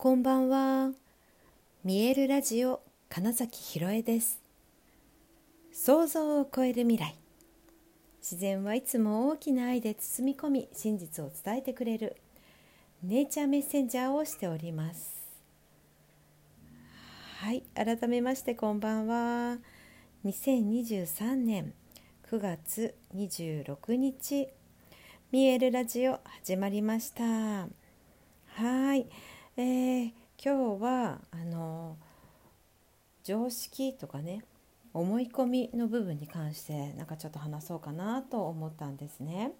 こんばんは。見えるラジオ金崎ひろえです。想像を超える未来。自然はいつも大きな愛で包み込み真実を伝えてくれるネイチャーメッセンジャーをしております。はい、改めましてこんばんは。2023年9月26日見えるラジオ始まりました。はい。えー、今日はあの常識とかね思い込みの部分に関してなんかちょっと話そうかなと思ったんですね。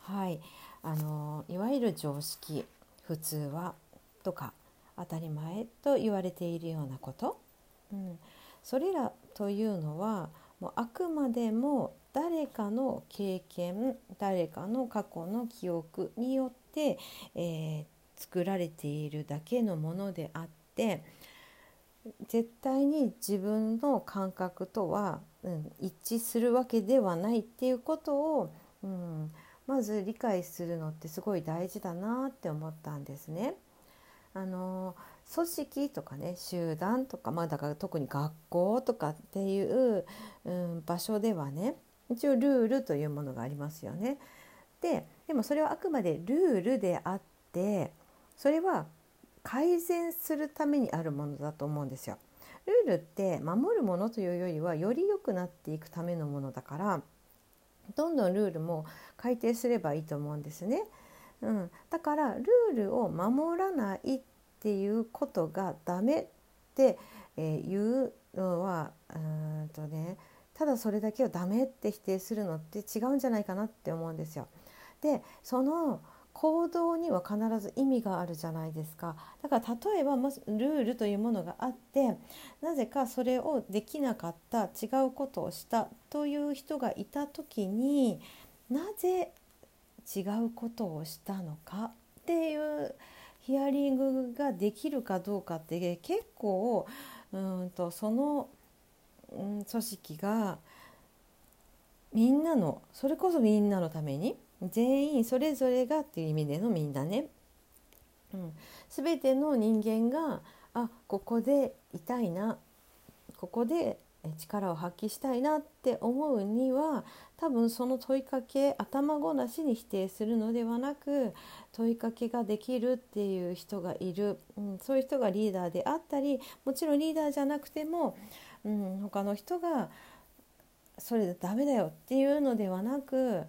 はい。あのいわゆる常識普通はとか当たり前と言われているようなこと、うん、それらというのはもうあくまでも誰かの経験誰かの過去の記憶によって、えー、作られているだけのものであって絶対に自分の感覚とは、うん、一致するわけではないっていうことを、うん、まず理解するのってすごい大事だなって思ったんですね。あの組織とかね集団とかまあだから特に学校とかっていう、うん、場所ではね一応ルールというものがありますよね。ででもそれはあくまでルールであってそれは改善するためにあるものだと思うんですよ。ルールって守るものというよりはより良くなっていくためのものだからどんどんルールも改定すればいいと思うんですね。うん、だからルールを守らないっていうことがダメって、えいうのはうんとねただそれだけをダメって否定するのって違うんじゃないかなって思うんですよ。でその行動には必ず意味があるじゃないですか。だから例えばもしルールというものがあってなぜかそれをできなかった違うことをしたという人がいた時になぜ違うことをしたのかっていうヒアリングができるかどうかって結構うんとその、うん、組織がみんなのそれこそみんなのために全員それぞれがっていう意味でのみんなね、うん、全ての人間があここでいたいなここで力を発揮したいなって思うには多分その問いかけ頭ごなしに否定するのではなく問いかけができるっていう人がいる、うん、そういう人がリーダーであったりもちろんリーダーじゃなくても、うん、他の人がそれでダメだよっていうのではなく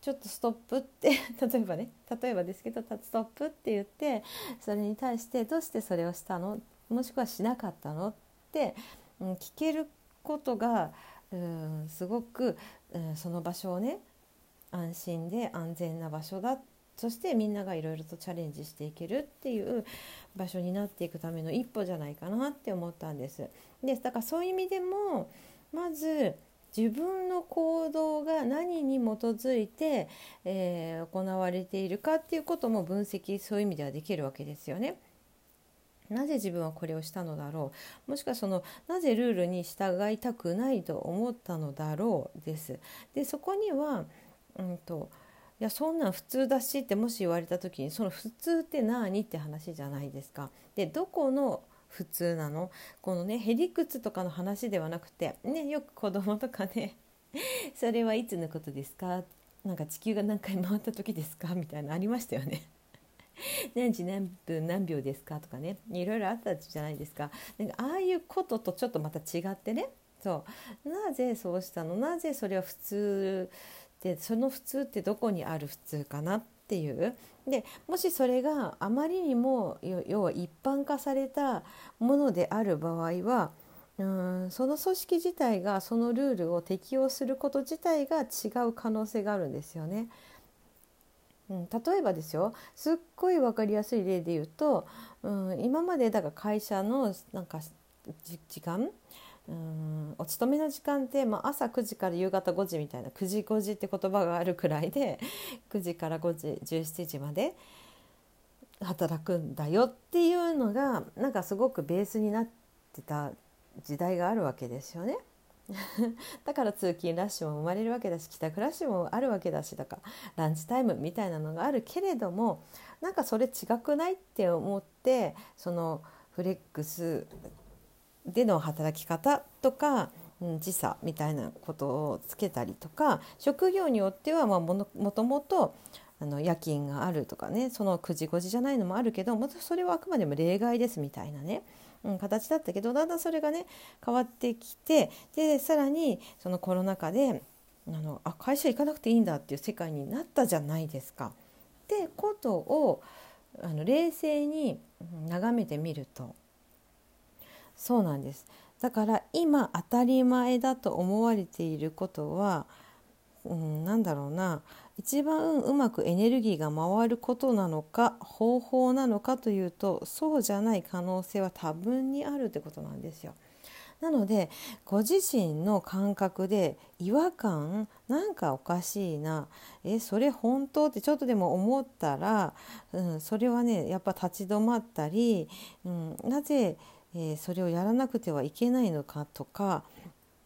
ちょっとストップって 例えばね例えばですけどストップって言ってそれに対してどうしてそれをしたの？もしくはしなかったの？って、うん、聞けることがうんすごく、うん、その場所をね安心で安全な場所だ。そしてみんながいろいろとチャレンジしていけるっていう場所になっていくための一歩じゃないかなって思ったんです。でだからそういう意味でもまず自分の行動が何に基づいて、えー、行われているかっていうことも分析そういう意味ではできるわけですよね。なぜ自分はこれをしたのだろうもしくはそのなぜルールに従いたくないと思ったのだろうです。でそこには、うんと、いやそんなん普通だしってもし言われた時にその普通って何って話じゃないですか。でどこの普通なの。このねへりくつとかの話ではなくて、ね、よく子供とかね それはいつのことですか？なんか地球が何回回った時ですか？みたいなありましたよね。何時何分何秒ですか？とかね。いろいろあったじゃないですか。なんかああいうこととちょっとまた違ってね。そう。なぜそうしたの？なぜそれは普通でその普通ってどこにある普通かな？ってていうでもしそれがあまりにも要は一般化されたものである場合はうんその組織自体がそのルールを適用すること自体が違う可能性があるんですよね。うん、例えばですよすっごい分かりやすい例で言うと、うん、今までだから会社のなんか時間うんお勤めの時間って、まあ、朝9時から夕方5時みたいな9時5時って言葉があるくらいで 9時から5時17時まで働くんだよっていうのがなんかすごくベースになってた時代があるわけですよね。だから通勤ラッシュも生まれるわけだし帰宅ラッシュもあるわけだしだからランチタイムみたいなのがあるけれどもなんかそれ違くないって思ってそのフレックスでの働き方とかうん時差みたいなことをつけたりとか職業によってはまあもともとあの夜勤があるとかねその9時5時じゃないのもあるけどまたそれはあくまでも例外ですみたいなね、うん、形だったけどだんだんそれがね変わってきてでさらにそのコロナ禍であのあ会社行かなくていいんだっていう世界になったじゃないですか。ってことをあの冷静に眺めてみるとそうなんですだから今当たり前だと思われていることは、うん、なんだろうな一番うまくエネルギーが回ることなのか方法なのかというとそうじゃない可能性は多分にあるってことなんですよ。なのでご自身の感覚で違和感なんかおかしいなえそれ本当ってちょっとでも思ったら、うん、それはねやっぱ立ち止まったり、うん、なぜ、えー、それをやらなくてはいけないのかとか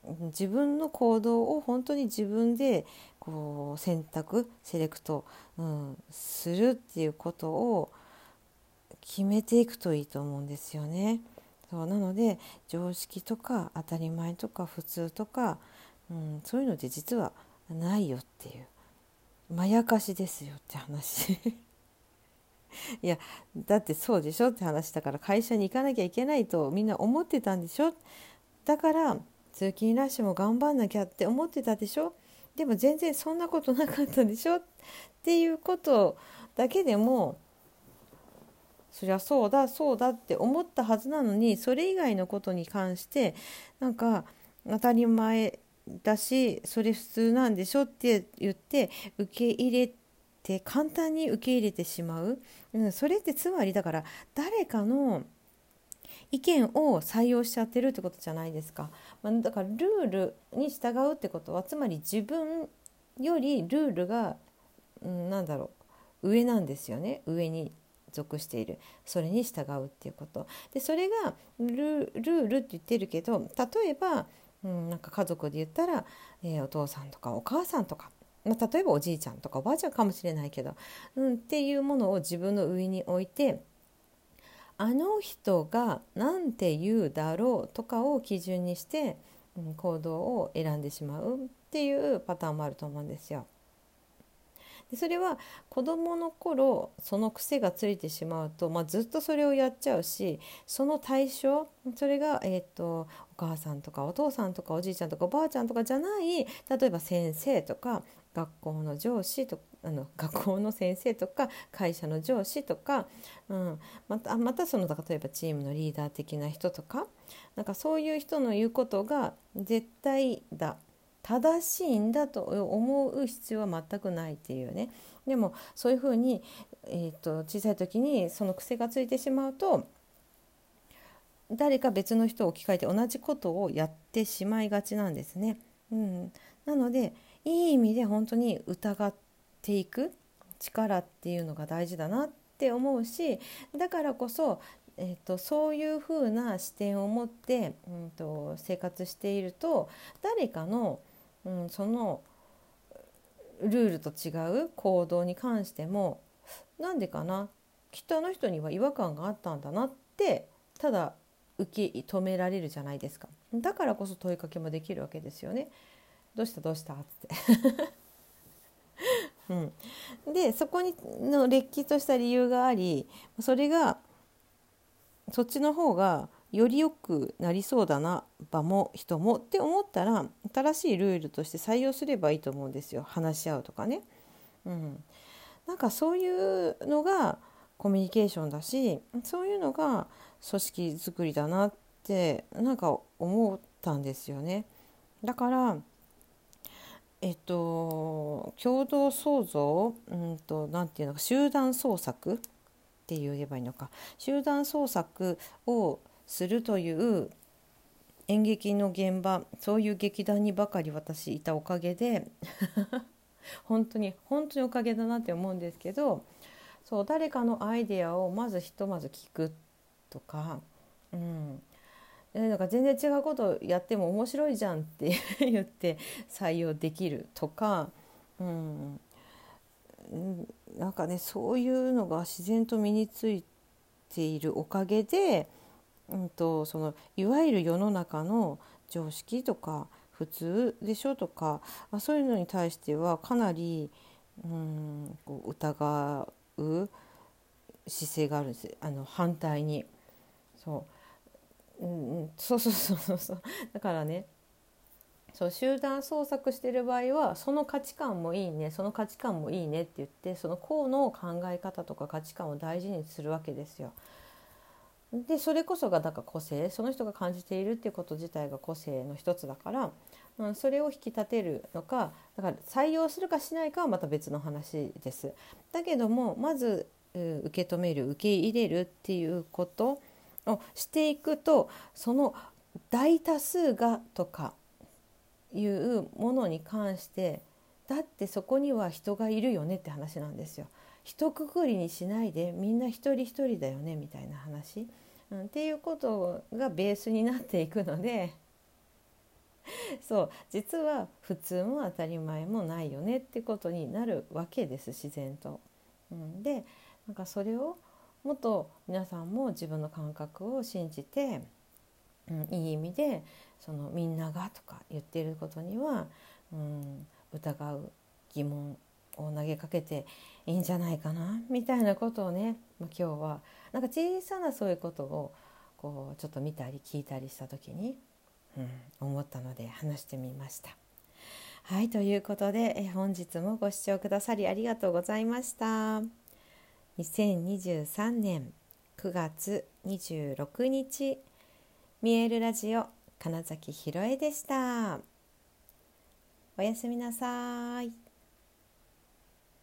自分の行動を本当に自分でこう選択セレクト、うん、するっていうことを決めていくといいと思うんですよね。そうなので常識とか当たり前とか普通とか、うん、そういうのって実はないよっていうまやかしですよって話いやだってそうでしょって話だから会社に行かなきゃいけないとみんな思ってたんでしょ？だから通勤ラッシュも頑張んなきゃって思ってたでしょ？でも全然そんなことなかったでしょ？っていうことだけでもそりゃそうだそうだって思ったはずなのにそれ以外のことに関してなんか当たり前だしそれ普通なんでしょ？って言って受け入れて簡単に受け入れてしまう、うん、それってつまりだから誰かの意見を採用しちゃってるってことじゃないですか、まあ、だからルールに従うってことはつまり自分よりルールが、うん、なんだろう上なんですよね。上に属している。それに従うっていうこと。でそれがルールって言ってるけど例えば、うん、なんか家族で言ったら、えー、お父さんとかお母さんとか、まあ、例えばおじいちゃんとかおばあちゃんかもしれないけど、うん、っていうものを自分の上に置いてあの人が何て言うだろうとかを基準にして、うん、行動を選んでしまうっていうパターンもあると思うんですよ。でそれは子どもの頃その癖がついてしまうと、まあ、ずっとそれをやっちゃうしその対象それが、えーと、お母さんとかお父さんとかおじいちゃんとかおばあちゃんとかじゃない例えば先生とか学校の上司とあの学校の先生とか会社の上司とか、うん、またまたその例えばチームのリーダー的な人とかなんかそういう人の言うことが絶対だ。正しいんだと思う必要は全くないっていうねでもそういうふうに、えーと、小さい時にその癖がついてしまうと誰か別の人を置き換えて同じことをやってしまいがちなんですね。うん、なのでいい意味で本当に疑っていく力っていうのが大事だなって思うしだからこそえーと、そういうふうな視点を持って、うんと生活していると誰かのうん、そのルールと違う行動に関してもなんでかなきっとあの人には違和感があったんだなってただ受け止められるじゃないですか。だからこそ問いかけもできるわけですよね。どうしたどうしたって、うん、でそこにのれっきとした理由がありそれがそっちの方がより良くなりそうだな場も人もって思ったら新しいルールとして採用すればいいと思うんですよ話し合うとかね。うん、なんかそういうのがコミュニケーションだしそういうのが組織づくりだなってなんか思ったんですよね。だからえっと共同創造うんと何て言うのか集団創作って言えばいいのか集団創作をするという演劇の現場そういう劇団にばかり私いたおかげで 本当に本当におかげだなって思うんですけどそう誰かのアイデアをまずひとまず聞くとか、うん、なんか全然違うことやっても面白いじゃんって 言って採用できるとか、うん、なんかねそういうのが自然と身についているおかげで、うんと、そのいわゆる世の中の常識とか普通でしょとか、まあ、そういうのに対してはかなり、うん、こう疑う姿勢があるんですあの反対に。そう、うん、そうそうそうそうだからねそう集団創作してる場合はその価値観もいいねその価値観もいいねって言ってその項の考え方とか価値観を大事にするわけですよ。でそれこそがだから個性その人が感じているっていうこと自体が個性の一つだから、うん、それを引き立てるのかだから採用するかしないかはまた別の話です。だけどもまず受け止める受け入れるっていうことをしていくとその大多数がとかいうものに関してだってそこには人がいるよねって話なんですよ。一括りにしないでみんな一人一人だよねみたいな話、うん、っていうことがベースになっていくので そう実は普通も当たり前もないよねってことになるわけです自然と。うん、でなんかそれをもっと皆さんも自分の感覚を信じて、うん、いい意味でそのみんながとか言ってることには、うん、疑う疑問を投げかけていいんじゃないかなみたいなことをね、まあ、今日はなんか小さなそういうことをこうちょっと見たり聞いたりした時に、うん、思ったので話してみました。はいということでえ本日もご視聴くださりありがとうございました。2023年9月26日見えるラジオ金崎ひろえでした。おやすみなさい。